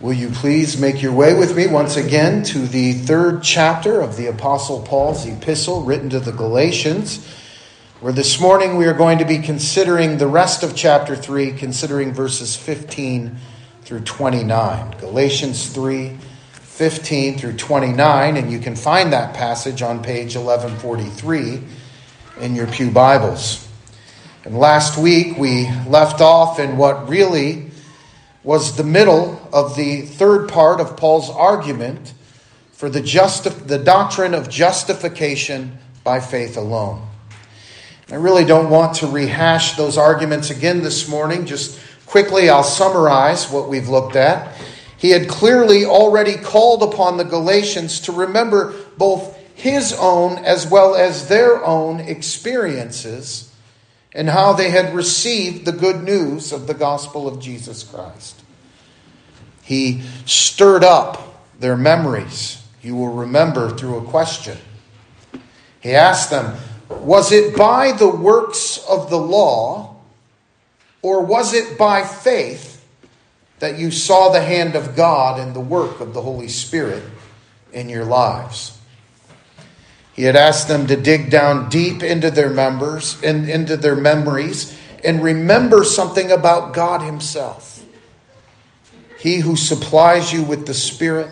Will you please make your way with me once again to the third chapter of the Apostle Paul's epistle written to the Galatians, where this morning we are going to be considering the rest of chapter 3, considering verses 15 through 29. Galatians 3, 15 through 29, and you can find that passage on page 1143 in your Pew Bibles. And last week we left off in what really was the middle of the third part of Paul's argument for the, justi- the doctrine of justification by faith alone. I really don't want to rehash those arguments again this morning. Just quickly, I'll summarize what we've looked at. He had clearly already called upon the Galatians to remember both his own as well as their own experiences and how they had received the good news of the gospel of Jesus Christ. He stirred up their memories, you will remember through a question. He asked them, Was it by the works of the law, or was it by faith that you saw the hand of God and the work of the Holy Spirit in your lives? He had asked them to dig down deep into their members and into their memories and remember something about God Himself. He who supplies you with the Spirit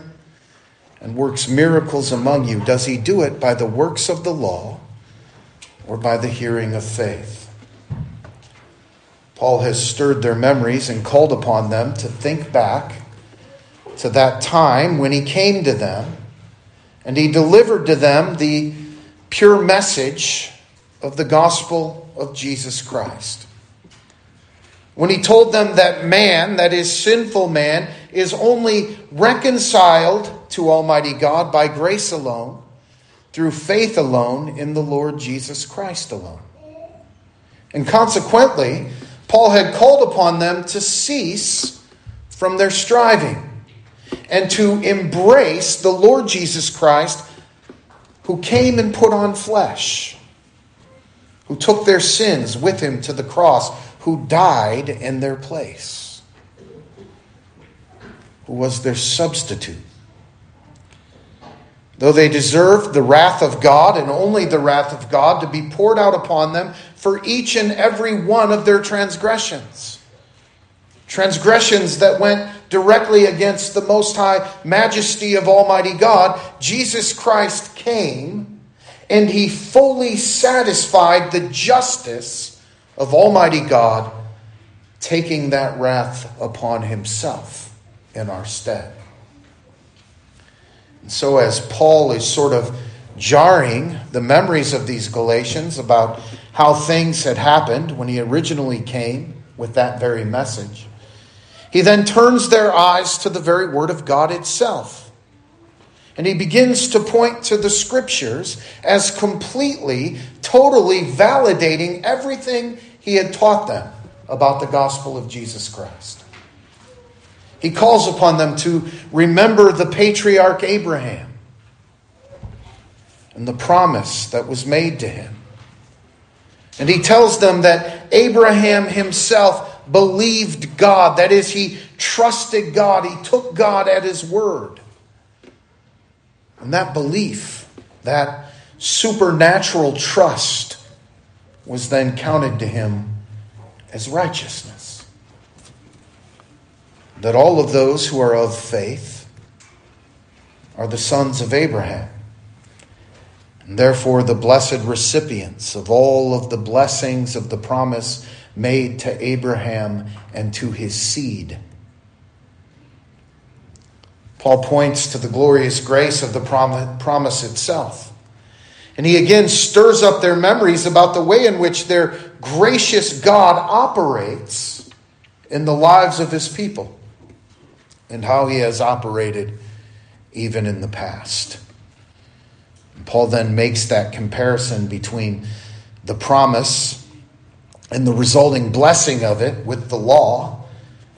and works miracles among you, does He do it by the works of the law or by the hearing of faith? Paul has stirred their memories and called upon them to think back to that time when he came to them and he delivered to them the pure message of the gospel of Jesus Christ. When he told them that man, that is sinful man, is only reconciled to Almighty God by grace alone, through faith alone, in the Lord Jesus Christ alone. And consequently, Paul had called upon them to cease from their striving and to embrace the Lord Jesus Christ who came and put on flesh, who took their sins with him to the cross, who died in their place, who was their substitute. Though they deserved the wrath of God and only the wrath of God to be poured out upon them for each and every one of their transgressions transgressions that went directly against the most high majesty of Almighty God, Jesus Christ came and he fully satisfied the justice of Almighty God, taking that wrath upon himself in our stead. And so, as Paul is sort of jarring the memories of these Galatians about how things had happened when he originally came with that very message, he then turns their eyes to the very Word of God itself. And he begins to point to the Scriptures as completely, totally validating everything he had taught them about the gospel of Jesus Christ. He calls upon them to remember the patriarch Abraham and the promise that was made to him. And he tells them that Abraham himself believed God. That is, he trusted God. He took God at his word. And that belief, that supernatural trust, was then counted to him as righteousness. That all of those who are of faith are the sons of Abraham. And therefore, the blessed recipients of all of the blessings of the promise made to Abraham and to his seed. Paul points to the glorious grace of the promise itself. And he again stirs up their memories about the way in which their gracious God operates in the lives of his people and how he has operated even in the past. Paul then makes that comparison between the promise and the resulting blessing of it with the law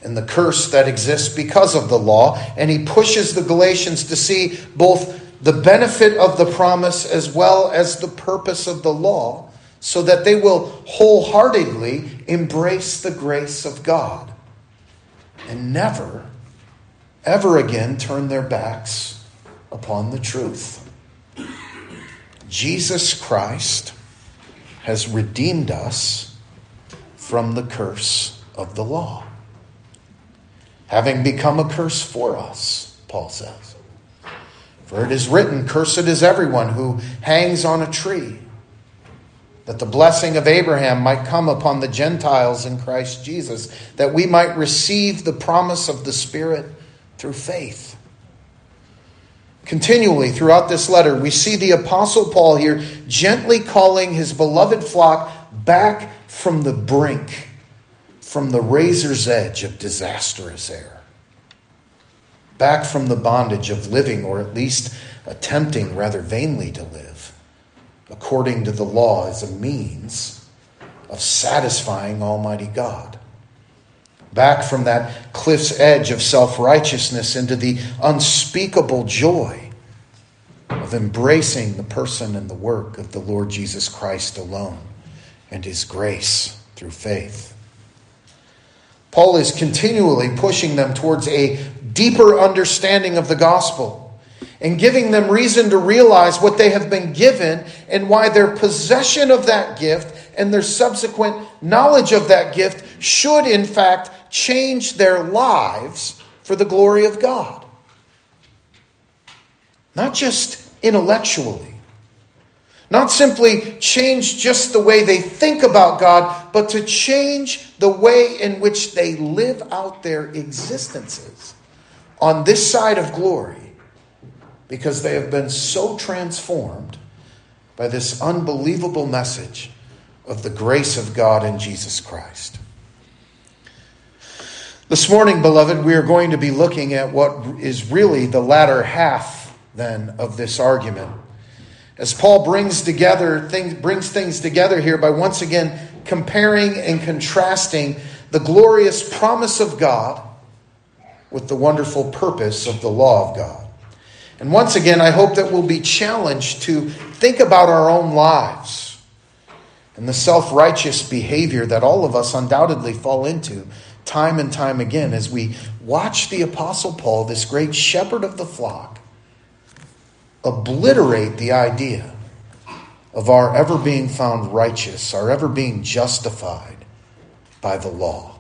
and the curse that exists because of the law. And he pushes the Galatians to see both the benefit of the promise as well as the purpose of the law so that they will wholeheartedly embrace the grace of God and never, ever again turn their backs upon the truth. Jesus Christ has redeemed us from the curse of the law, having become a curse for us, Paul says. For it is written, Cursed is everyone who hangs on a tree, that the blessing of Abraham might come upon the Gentiles in Christ Jesus, that we might receive the promise of the Spirit through faith. Continually throughout this letter, we see the Apostle Paul here gently calling his beloved flock back from the brink, from the razor's edge of disastrous error, back from the bondage of living, or at least attempting rather vainly to live, according to the law as a means of satisfying Almighty God. Back from that cliff's edge of self righteousness into the unspeakable joy of embracing the person and the work of the Lord Jesus Christ alone and his grace through faith. Paul is continually pushing them towards a deeper understanding of the gospel and giving them reason to realize what they have been given and why their possession of that gift and their subsequent knowledge of that gift should, in fact, change their lives for the glory of God. Not just intellectually, not simply change just the way they think about God, but to change the way in which they live out their existences on this side of glory because they have been so transformed by this unbelievable message of the grace of God in Jesus Christ. This morning, beloved, we are going to be looking at what is really the latter half then of this argument. As Paul brings together things, brings things together here by once again comparing and contrasting the glorious promise of God with the wonderful purpose of the law of God. And once again, I hope that we'll be challenged to think about our own lives and the self righteous behavior that all of us undoubtedly fall into time and time again as we watch the Apostle Paul, this great shepherd of the flock, obliterate the idea of our ever being found righteous, our ever being justified by the law.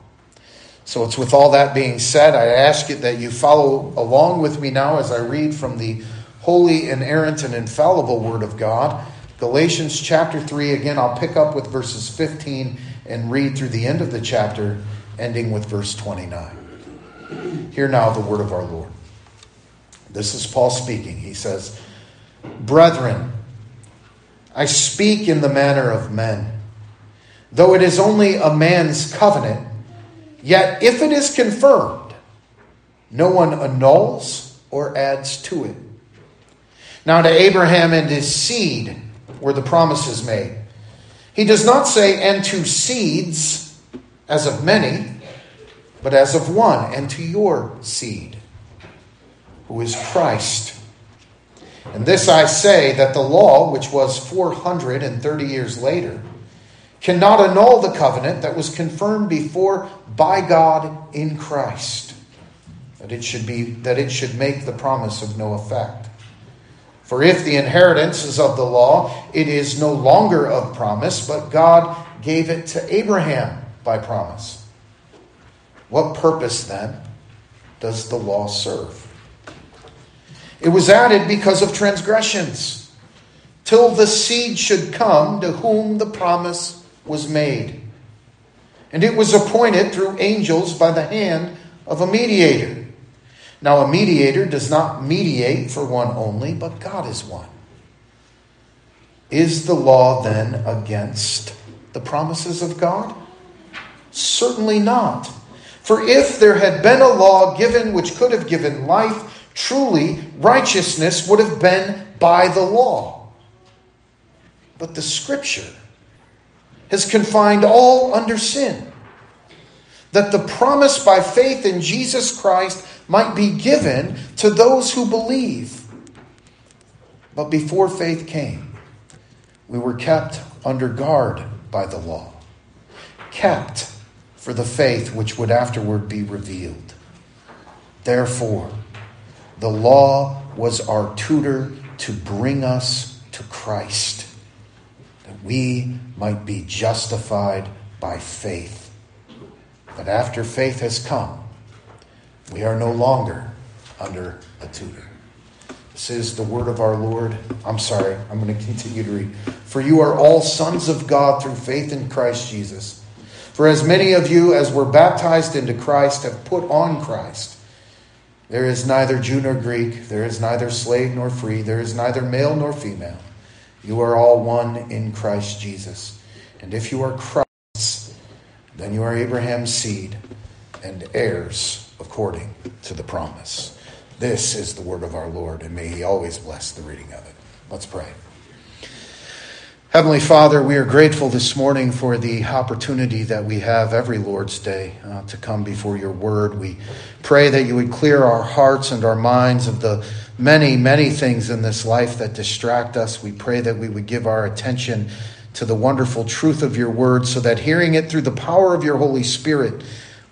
So it's with all that being said, I ask you that you follow along with me now as I read from the holy, inerrant, and infallible Word of God. Galatians chapter 3, again, I'll pick up with verses 15 and read through the end of the chapter ending with verse 29. Hear now the word of our Lord. This is Paul speaking. He says, Brethren, I speak in the manner of men. Though it is only a man's covenant, yet if it is confirmed, no one annuls or adds to it. Now, to Abraham and his seed were the promises made. He does not say, and to seeds as of many, but as of one, and to your seed, who is Christ. And this I say that the law, which was 430 years later, cannot annul the covenant that was confirmed before by God in Christ, that it should be that it should make the promise of no effect. For if the inheritance is of the law, it is no longer of promise, but God gave it to Abraham by promise. What purpose, then, does the law serve? It was added because of transgressions, till the seed should come to whom the promise was made. And it was appointed through angels by the hand of a mediator. Now, a mediator does not mediate for one only, but God is one. Is the law then against the promises of God? Certainly not. For if there had been a law given which could have given life, truly righteousness would have been by the law. But the scripture has confined all under sin, that the promise by faith in Jesus Christ might be given to those who believe. But before faith came, we were kept under guard by the law, kept for the faith which would afterward be revealed. Therefore, the law was our tutor to bring us to Christ, that we might be justified by faith. But after faith has come, we are no longer under a tutor. This is the word of our Lord. I'm sorry, I'm going to continue to read. For you are all sons of God through faith in Christ Jesus. For as many of you as were baptized into Christ have put on Christ. There is neither Jew nor Greek, there is neither slave nor free, there is neither male nor female. You are all one in Christ Jesus. And if you are Christ's, then you are Abraham's seed and heirs according to the promise. This is the word of our Lord, and may he always bless the reading of it. Let's pray. Heavenly Father, we are grateful this morning for the opportunity that we have every Lord's Day uh, to come before your word. We pray that you would clear our hearts and our minds of the many, many things in this life that distract us. We pray that we would give our attention to the wonderful truth of your word so that hearing it through the power of your Holy Spirit,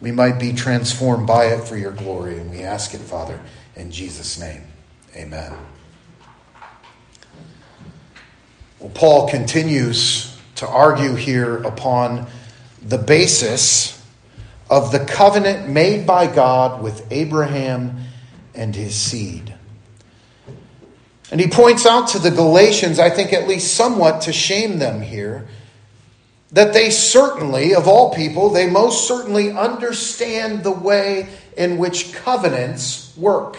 we might be transformed by it for your glory. And we ask it, Father, in Jesus' name. Amen. Well, Paul continues to argue here upon the basis of the covenant made by God with Abraham and his seed. And he points out to the Galatians, I think at least somewhat to shame them here, that they certainly, of all people, they most certainly understand the way in which covenants work.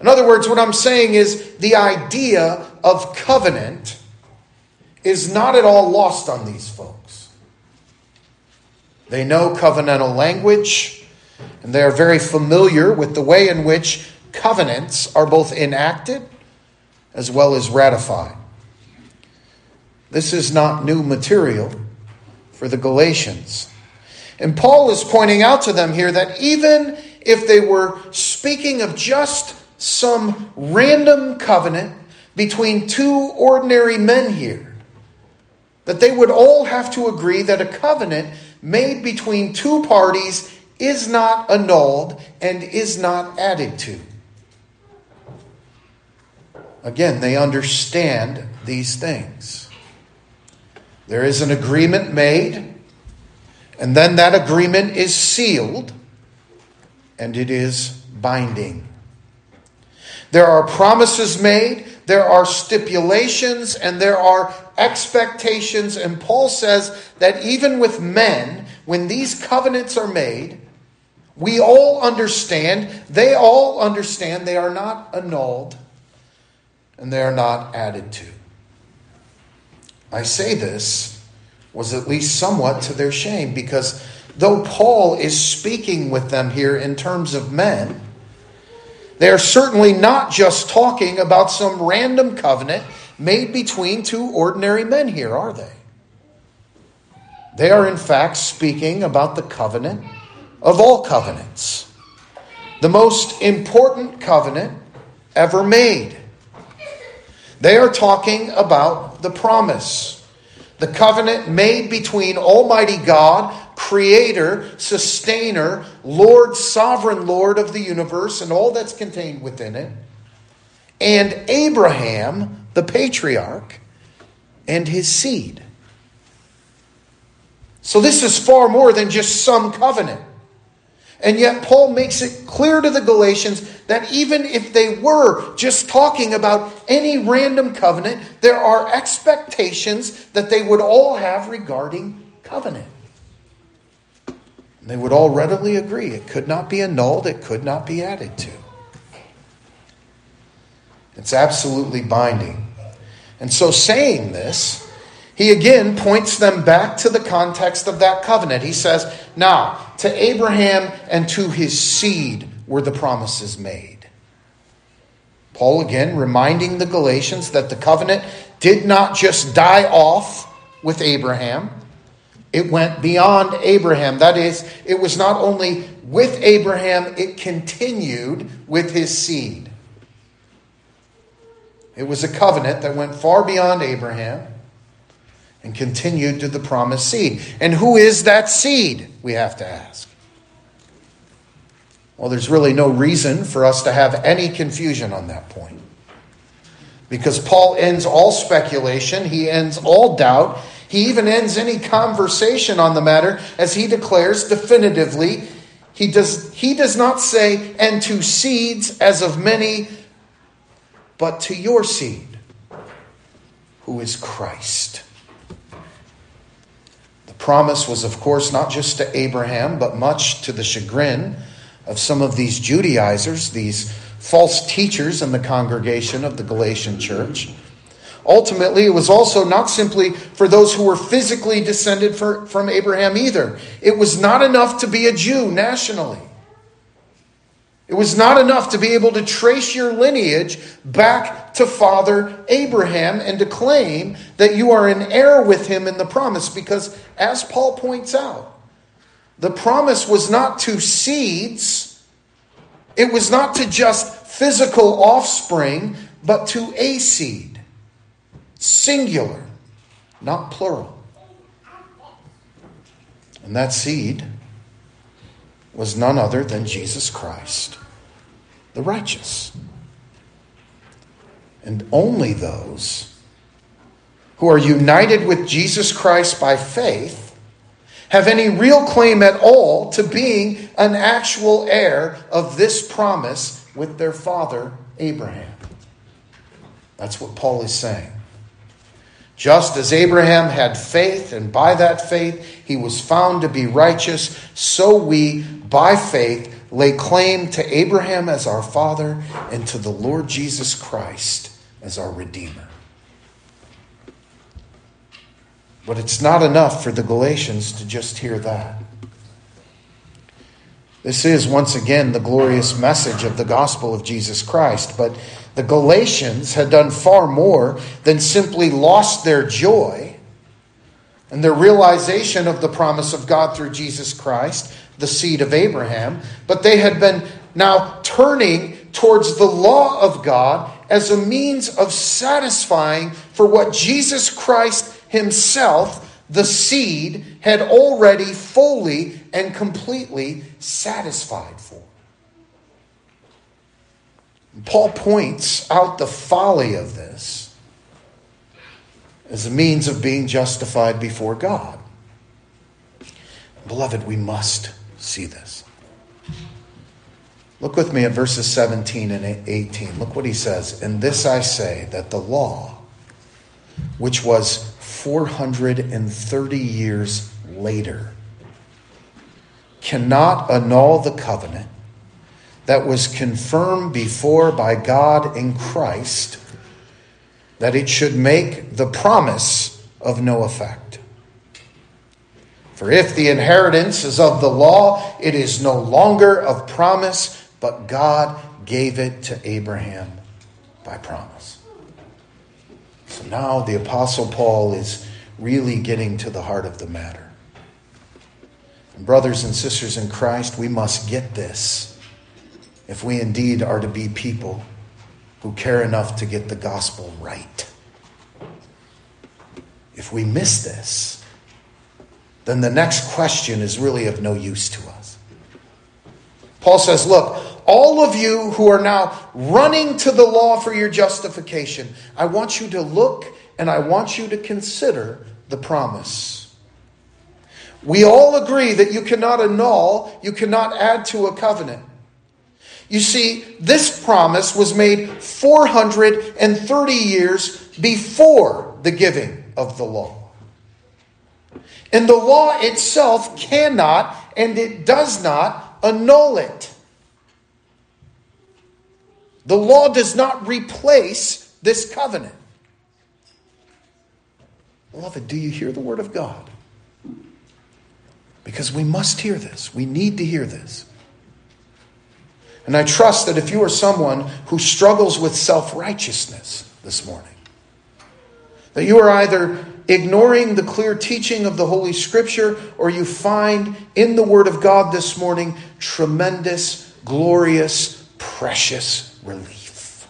In other words, what I'm saying is the idea of covenant is not at all lost on these folks. They know covenantal language, and they are very familiar with the way in which covenants are both enacted as well as ratified. This is not new material for the Galatians. And Paul is pointing out to them here that even if they were speaking of just some random covenant between two ordinary men here. That they would all have to agree that a covenant made between two parties is not annulled and is not added to. Again, they understand these things. There is an agreement made, and then that agreement is sealed, and it is binding. There are promises made, there are stipulations, and there are expectations. And Paul says that even with men, when these covenants are made, we all understand, they all understand they are not annulled and they are not added to. I say this was at least somewhat to their shame because though Paul is speaking with them here in terms of men, they are certainly not just talking about some random covenant made between two ordinary men here, are they? They are, in fact, speaking about the covenant of all covenants, the most important covenant ever made. They are talking about the promise, the covenant made between Almighty God creator, sustainer, Lord, sovereign Lord of the universe and all that's contained within it, and Abraham, the patriarch, and his seed. So this is far more than just some covenant. And yet, Paul makes it clear to the Galatians that even if they were just talking about any random covenant, there are expectations that they would all have regarding covenant. They would all readily agree it could not be annulled, it could not be added to. It's absolutely binding. And so, saying this, he again points them back to the context of that covenant. He says, Now, to Abraham and to his seed were the promises made. Paul again reminding the Galatians that the covenant did not just die off with Abraham, it went beyond Abraham. That is, it was not only with Abraham, it continued with his seed. It was a covenant that went far beyond Abraham and continued to the promised seed. And who is that seed? We have to ask. Well, there's really no reason for us to have any confusion on that point. Because Paul ends all speculation, he ends all doubt, he even ends any conversation on the matter as he declares definitively he does, he does not say, and to seeds as of many, but to your seed, who is Christ. The promise was, of course, not just to Abraham, but much to the chagrin of some of these Judaizers, these false teachers in the congregation of the Galatian church. Ultimately, it was also not simply for those who were physically descended for, from Abraham either. It was not enough to be a Jew nationally. It was not enough to be able to trace your lineage back to Father Abraham and to claim that you are an heir with him in the promise, because as Paul points out, the promise was not to seeds, it was not to just physical offspring, but to a seed. Singular, not plural. And that seed was none other than Jesus Christ, the righteous. And only those who are united with Jesus Christ by faith have any real claim at all to being an actual heir of this promise with their father Abraham. That's what Paul is saying. Just as Abraham had faith, and by that faith he was found to be righteous, so we, by faith, lay claim to Abraham as our father and to the Lord Jesus Christ as our Redeemer. But it's not enough for the Galatians to just hear that. This is, once again, the glorious message of the gospel of Jesus Christ. But the Galatians had done far more than simply lost their joy and their realization of the promise of God through Jesus Christ, the seed of Abraham, but they had been now turning towards the law of God as a means of satisfying for what Jesus Christ himself, the seed, had already fully and completely satisfied for. Paul points out the folly of this as a means of being justified before God. Beloved, we must see this. Look with me at verses 17 and 18. Look what he says. And this I say that the law, which was 430 years later, cannot annul the covenant that was confirmed before by God in Christ, that it should make the promise of no effect. For if the inheritance is of the law, it is no longer of promise, but God gave it to Abraham by promise. So now the Apostle Paul is really getting to the heart of the matter. And brothers and sisters in Christ, we must get this if we indeed are to be people who care enough to get the gospel right. If we miss this, then the next question is really of no use to us. Paul says, Look, all of you who are now running to the law for your justification, I want you to look and I want you to consider the promise. We all agree that you cannot annul, you cannot add to a covenant. You see, this promise was made 430 years before the giving of the law. And the law itself cannot and it does not annul it. The law does not replace this covenant. Beloved, do you hear the word of God? Because we must hear this. We need to hear this. And I trust that if you are someone who struggles with self righteousness this morning, that you are either ignoring the clear teaching of the Holy Scripture or you find in the Word of God this morning tremendous, glorious, precious relief.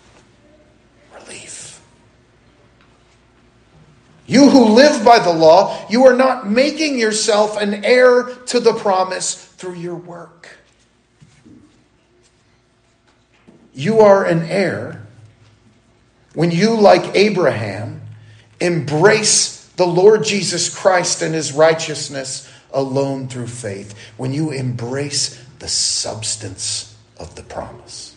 Relief. You who live by the law, you are not making yourself an heir to the promise through your work. You are an heir when you, like Abraham, embrace the Lord Jesus Christ and his righteousness alone through faith, when you embrace the substance of the promise.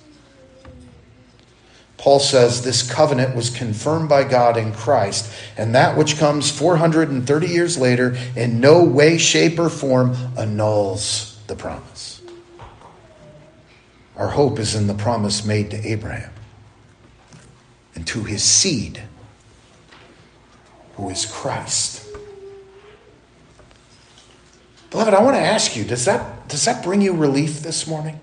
Paul says this covenant was confirmed by God in Christ, and that which comes 430 years later in no way, shape, or form annuls the promise. Our hope is in the promise made to Abraham and to his seed, who is Christ. Beloved, I want to ask you does that, does that bring you relief this morning?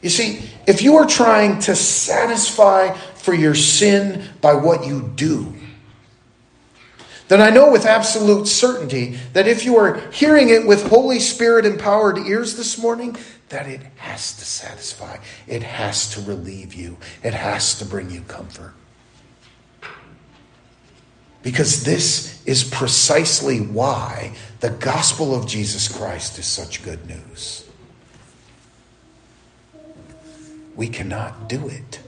You see, if you are trying to satisfy for your sin by what you do, then I know with absolute certainty that if you are hearing it with Holy Spirit empowered ears this morning, that it has to satisfy. It has to relieve you. It has to bring you comfort. Because this is precisely why the gospel of Jesus Christ is such good news. we cannot do it.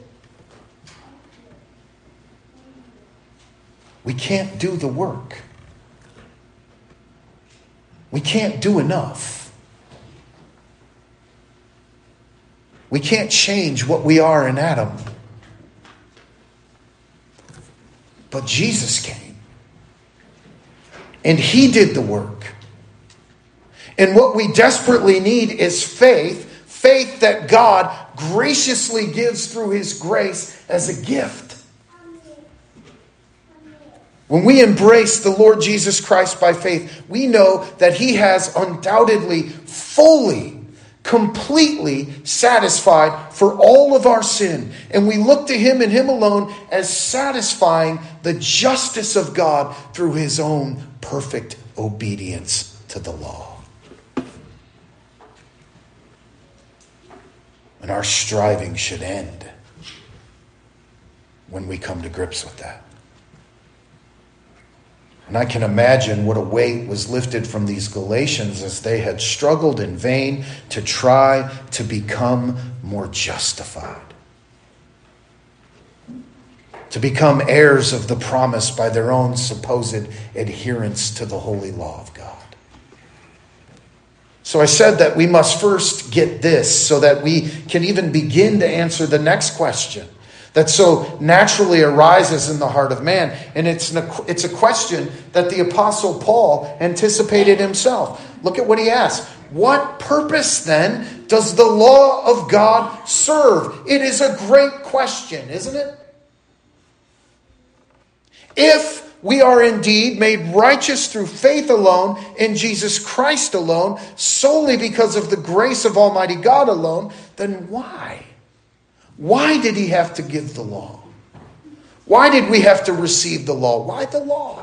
We can't do the work. We can't do enough. We can't change what we are in Adam. But Jesus came. And he did the work. And what we desperately need is faith faith that God graciously gives through his grace as a gift. When we embrace the Lord Jesus Christ by faith, we know that he has undoubtedly, fully, completely satisfied for all of our sin. And we look to him and him alone as satisfying the justice of God through his own perfect obedience to the law. And our striving should end when we come to grips with that. And I can imagine what a weight was lifted from these Galatians as they had struggled in vain to try to become more justified, to become heirs of the promise by their own supposed adherence to the holy law of God. So I said that we must first get this so that we can even begin to answer the next question that so naturally arises in the heart of man. And it's, an, it's a question that the Apostle Paul anticipated himself. Look at what he asks. What purpose then does the law of God serve? It is a great question, isn't it? If we are indeed made righteous through faith alone in Jesus Christ alone, solely because of the grace of Almighty God alone, then why? Why did he have to give the law? Why did we have to receive the law? Why the law?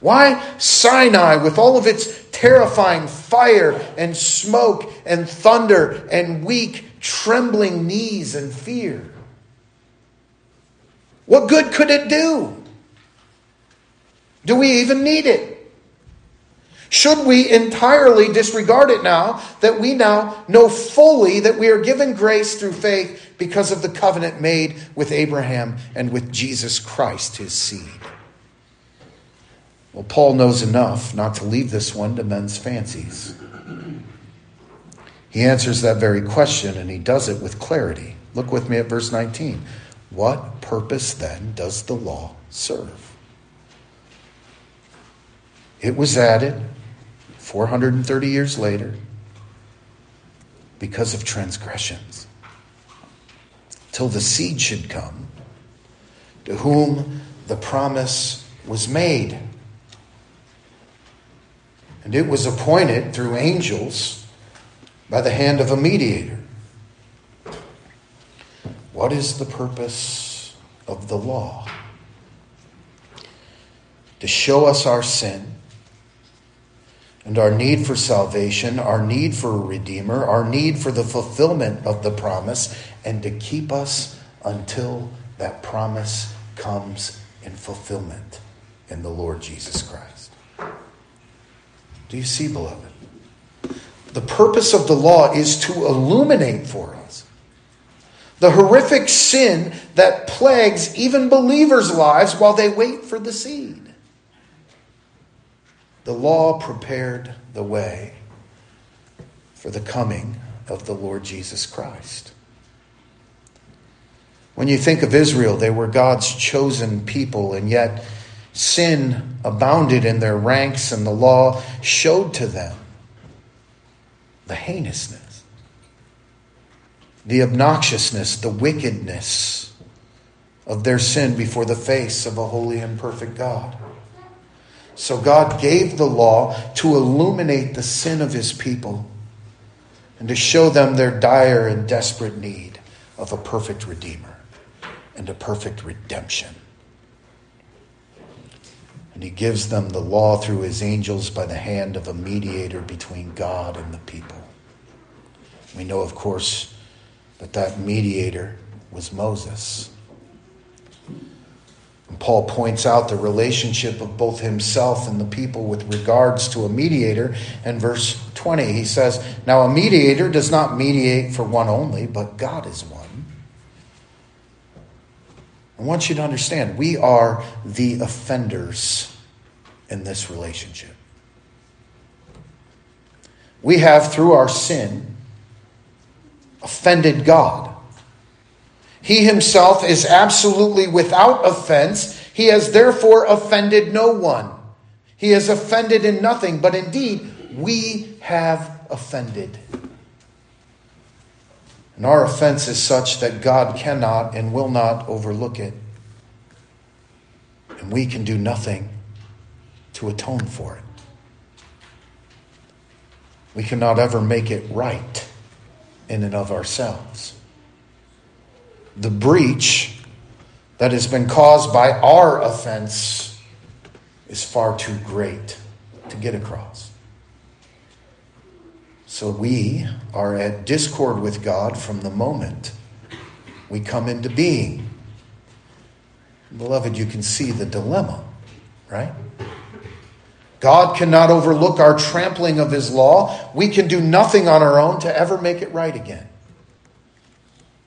Why Sinai with all of its terrifying fire and smoke and thunder and weak, trembling knees and fear? What good could it do? Do we even need it? Should we entirely disregard it now that we now know fully that we are given grace through faith because of the covenant made with Abraham and with Jesus Christ, his seed? Well, Paul knows enough not to leave this one to men's fancies. He answers that very question and he does it with clarity. Look with me at verse 19. What purpose then does the law serve? It was added 430 years later because of transgressions, till the seed should come, to whom the promise was made. And it was appointed through angels by the hand of a mediator. What is the purpose of the law? To show us our sin and our need for salvation, our need for a Redeemer, our need for the fulfillment of the promise, and to keep us until that promise comes in fulfillment in the Lord Jesus Christ. Do you see, beloved? The purpose of the law is to illuminate for us the horrific sin that plagues even believers' lives while they wait for the seed. The law prepared the way for the coming of the Lord Jesus Christ. When you think of Israel, they were God's chosen people, and yet sin abounded in their ranks, and the law showed to them the heinousness, the obnoxiousness, the wickedness of their sin before the face of a holy and perfect God. So God gave the law to illuminate the sin of his people and to show them their dire and desperate need of a perfect Redeemer and a perfect redemption. And he gives them the law through his angels by the hand of a mediator between God and the people. We know, of course, that that mediator was Moses. Paul points out the relationship of both himself and the people with regards to a mediator. In verse 20, he says, Now a mediator does not mediate for one only, but God is one. I want you to understand, we are the offenders in this relationship. We have, through our sin, offended God. He himself is absolutely without offense. He has therefore offended no one. He has offended in nothing, but indeed, we have offended. And our offense is such that God cannot and will not overlook it. And we can do nothing to atone for it. We cannot ever make it right in and of ourselves the breach that has been caused by our offense is far too great to get across. So we are at discord with God from the moment we come into being. Beloved, you can see the dilemma, right? God cannot overlook our trampling of his law. We can do nothing on our own to ever make it right again.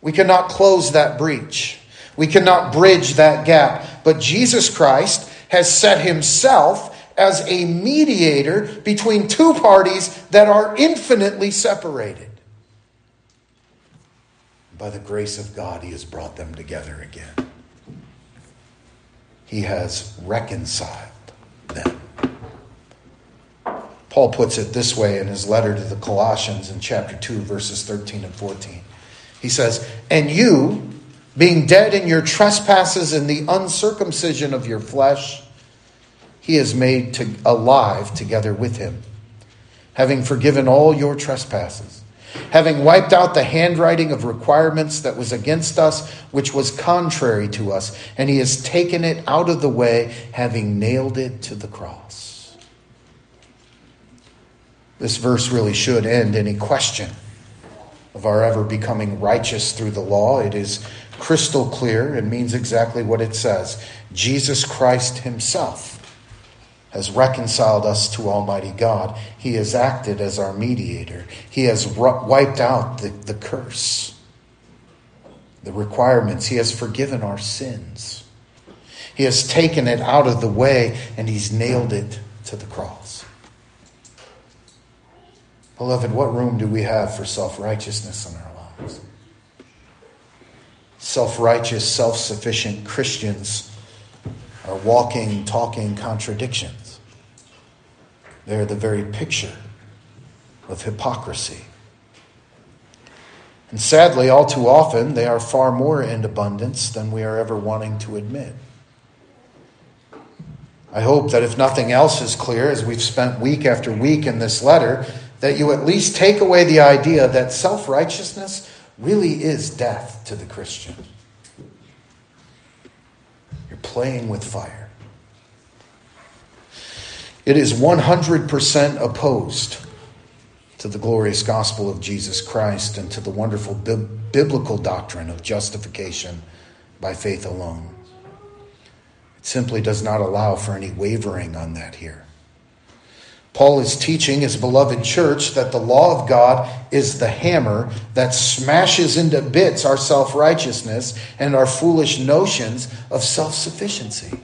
We cannot close that breach. We cannot bridge that gap. But Jesus Christ has set himself as a mediator between two parties that are infinitely separated. By the grace of God, he has brought them together again. He has reconciled them. Paul puts it this way in his letter to the Colossians in chapter 2, verses 13 and 14. He says, And you, being dead in your trespasses and the uncircumcision of your flesh, he has made to, alive together with him, having forgiven all your trespasses, having wiped out the handwriting of requirements that was against us, which was contrary to us, and he has taken it out of the way, having nailed it to the cross. This verse really should end any question of our ever becoming righteous through the law. It is crystal clear and means exactly what it says. Jesus Christ Himself has reconciled us to Almighty God. He has acted as our mediator. He has wiped out the, the curse, the requirements. He has forgiven our sins. He has taken it out of the way and He's nailed it to the cross. Beloved, what room do we have for self righteousness in our lives? Self righteous, self sufficient Christians are walking, talking contradictions. They're the very picture of hypocrisy. And sadly, all too often, they are far more in abundance than we are ever wanting to admit. I hope that if nothing else is clear, as we've spent week after week in this letter, that you at least take away the idea that self righteousness really is death to the Christian. You're playing with fire. It is 100% opposed to the glorious gospel of Jesus Christ and to the wonderful bi- biblical doctrine of justification by faith alone. It simply does not allow for any wavering on that here. Paul is teaching his beloved church that the law of God is the hammer that smashes into bits our self righteousness and our foolish notions of self sufficiency.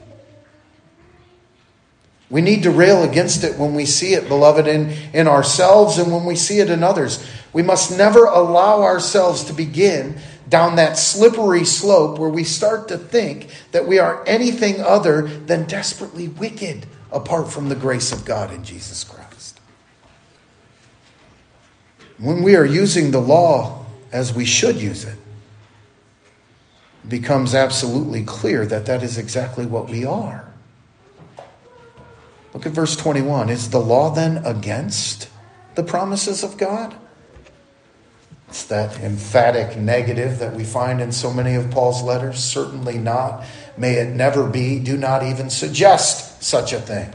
We need to rail against it when we see it, beloved, in, in ourselves and when we see it in others. We must never allow ourselves to begin down that slippery slope where we start to think that we are anything other than desperately wicked apart from the grace of God in Jesus Christ. When we are using the law as we should use it, it becomes absolutely clear that that is exactly what we are. Look at verse 21. Is the law then against the promises of God? It's that emphatic negative that we find in so many of Paul's letters. Certainly not. May it never be. Do not even suggest such a thing.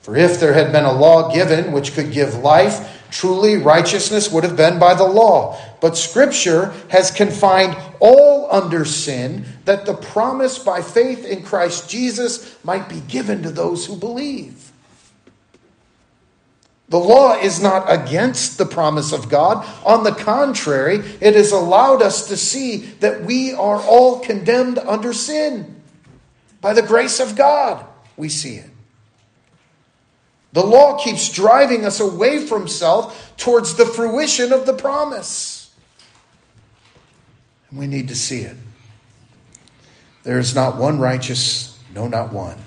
For if there had been a law given which could give life, truly righteousness would have been by the law. But Scripture has confined all under sin that the promise by faith in Christ Jesus might be given to those who believe. The law is not against the promise of God. On the contrary, it has allowed us to see that we are all condemned under sin. By the grace of God, we see it. The law keeps driving us away from self towards the fruition of the promise. And we need to see it. There is not one righteous, no, not one.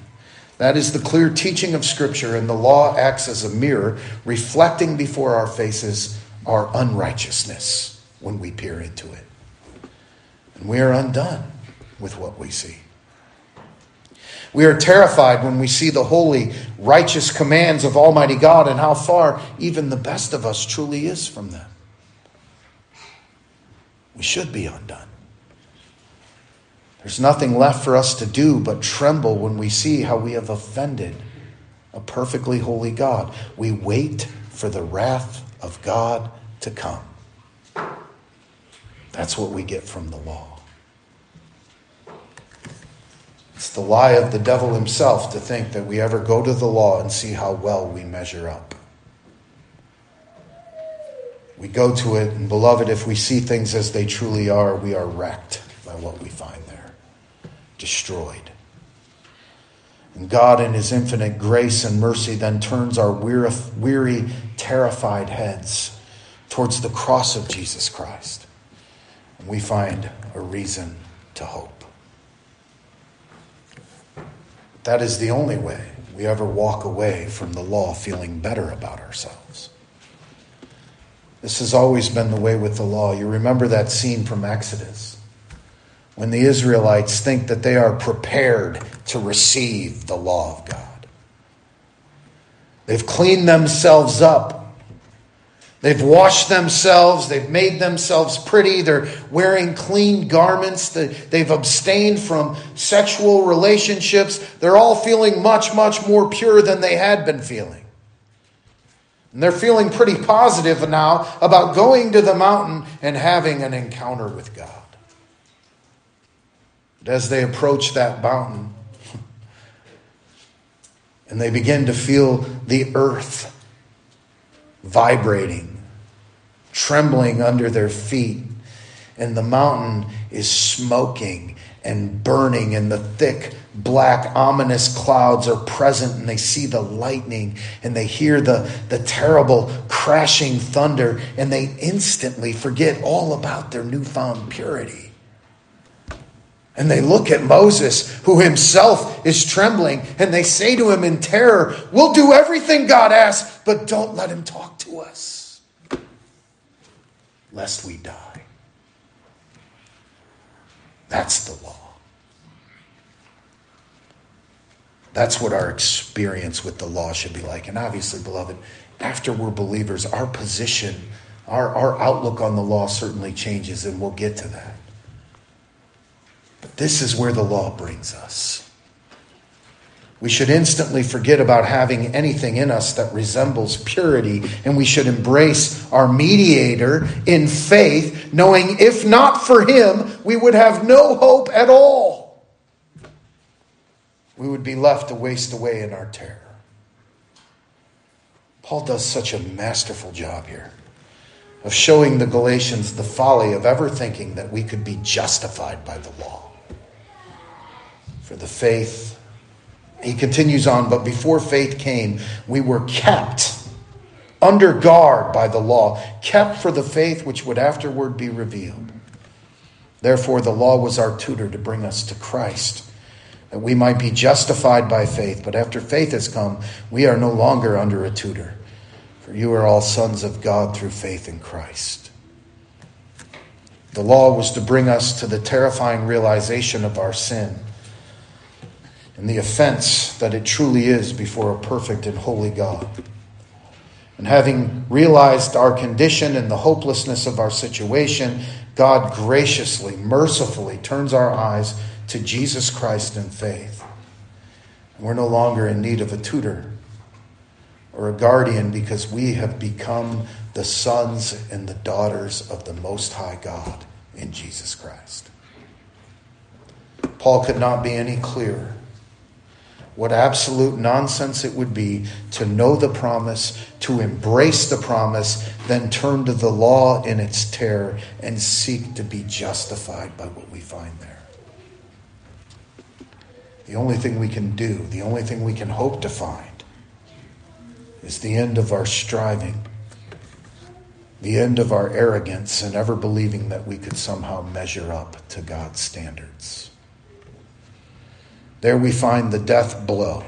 That is the clear teaching of Scripture, and the law acts as a mirror, reflecting before our faces our unrighteousness when we peer into it. And we are undone with what we see. We are terrified when we see the holy, righteous commands of Almighty God and how far even the best of us truly is from them. We should be undone. There's nothing left for us to do but tremble when we see how we have offended a perfectly holy God. We wait for the wrath of God to come. That's what we get from the law. It's the lie of the devil himself to think that we ever go to the law and see how well we measure up. We go to it, and beloved, if we see things as they truly are, we are wrecked by what we find there destroyed. And God, in His infinite grace and mercy, then turns our weary, terrified heads towards the cross of Jesus Christ. And we find a reason to hope. That is the only way we ever walk away from the law feeling better about ourselves. This has always been the way with the law. You remember that scene from Exodus when the Israelites think that they are prepared to receive the law of God. They've cleaned themselves up. They've washed themselves. They've made themselves pretty. They're wearing clean garments. They've abstained from sexual relationships. They're all feeling much, much more pure than they had been feeling. And they're feeling pretty positive now about going to the mountain and having an encounter with God. As they approach that mountain, and they begin to feel the earth vibrating, trembling under their feet, and the mountain is smoking and burning, and the thick, black, ominous clouds are present, and they see the lightning, and they hear the, the terrible crashing thunder, and they instantly forget all about their newfound purity. And they look at Moses, who himself is trembling, and they say to him in terror, We'll do everything God asks, but don't let him talk to us, lest we die. That's the law. That's what our experience with the law should be like. And obviously, beloved, after we're believers, our position, our, our outlook on the law certainly changes, and we'll get to that. But this is where the law brings us. We should instantly forget about having anything in us that resembles purity, and we should embrace our mediator in faith, knowing if not for him, we would have no hope at all. We would be left to waste away in our terror. Paul does such a masterful job here of showing the Galatians the folly of ever thinking that we could be justified by the law. For the faith, he continues on, but before faith came, we were kept under guard by the law, kept for the faith which would afterward be revealed. Therefore, the law was our tutor to bring us to Christ, that we might be justified by faith. But after faith has come, we are no longer under a tutor, for you are all sons of God through faith in Christ. The law was to bring us to the terrifying realization of our sin and the offense that it truly is before a perfect and holy God. And having realized our condition and the hopelessness of our situation, God graciously, mercifully turns our eyes to Jesus Christ in faith. We're no longer in need of a tutor or a guardian because we have become the sons and the daughters of the Most High God in Jesus Christ. Paul could not be any clearer what absolute nonsense it would be to know the promise, to embrace the promise, then turn to the law in its terror and seek to be justified by what we find there. The only thing we can do, the only thing we can hope to find, is the end of our striving, the end of our arrogance and ever believing that we could somehow measure up to God's standards. There we find the death blow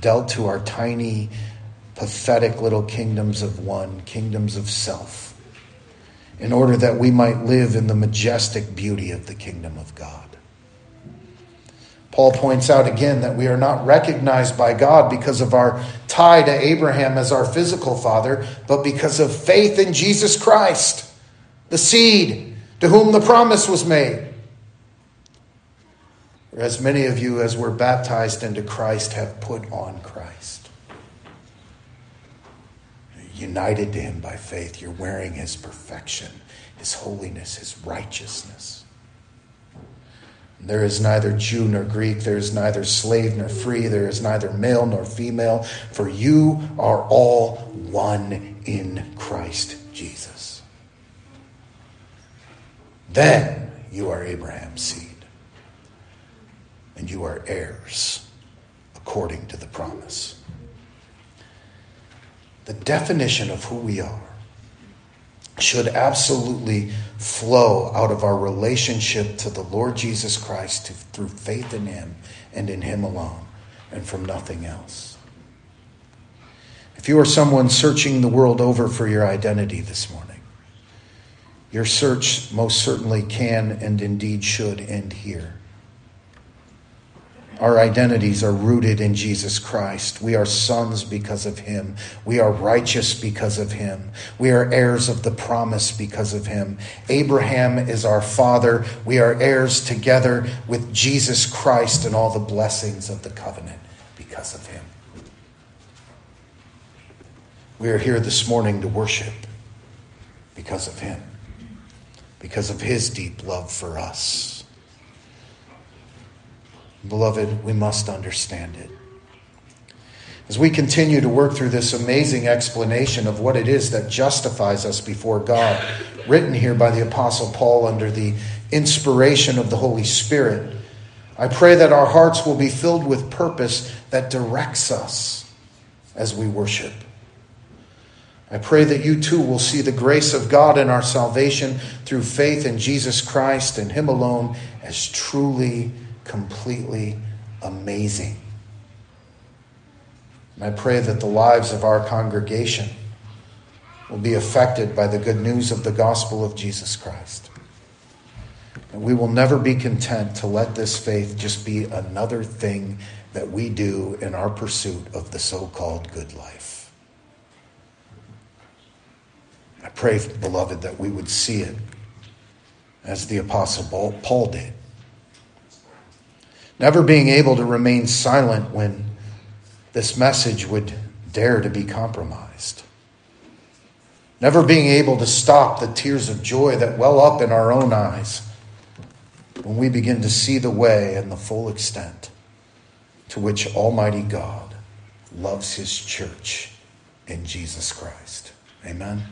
dealt to our tiny, pathetic little kingdoms of one, kingdoms of self, in order that we might live in the majestic beauty of the kingdom of God. Paul points out again that we are not recognized by God because of our tie to Abraham as our physical father, but because of faith in Jesus Christ, the seed to whom the promise was made. As many of you, as were baptized into Christ, have put on Christ. United to him by faith, you're wearing his perfection, his holiness, his righteousness. There is neither Jew nor Greek, there is neither slave nor free, there is neither male nor female, for you are all one in Christ Jesus. Then you are Abraham's seed and you are heirs according to the promise. The definition of who we are should absolutely flow out of our relationship to the Lord Jesus Christ through faith in Him and in Him alone, and from nothing else. If you are someone searching the world over for your identity this morning, your search most certainly can and indeed should end here. Our identities are rooted in Jesus Christ. We are sons because of him. We are righteous because of him. We are heirs of the promise because of him. Abraham is our father. We are heirs together with Jesus Christ and all the blessings of the covenant because of him. We are here this morning to worship because of him, because of his deep love for us. Beloved, we must understand it. As we continue to work through this amazing explanation of what it is that justifies us before God, written here by the Apostle Paul under the inspiration of the Holy Spirit, I pray that our hearts will be filled with purpose that directs us as we worship. I pray that you too will see the grace of God in our salvation through faith in Jesus Christ and Him alone as truly completely amazing. And I pray that the lives of our congregation will be affected by the good news of the gospel of Jesus Christ. And we will never be content to let this faith just be another thing that we do in our pursuit of the so called good life. I pray, beloved, that we would see it as the Apostle Paul did never being able to remain silent when this message would dare to be compromised, never being able to stop the tears of joy that well up in our own eyes when we begin to see the way and the full extent to which Almighty God loves His church in Jesus Christ. Amen.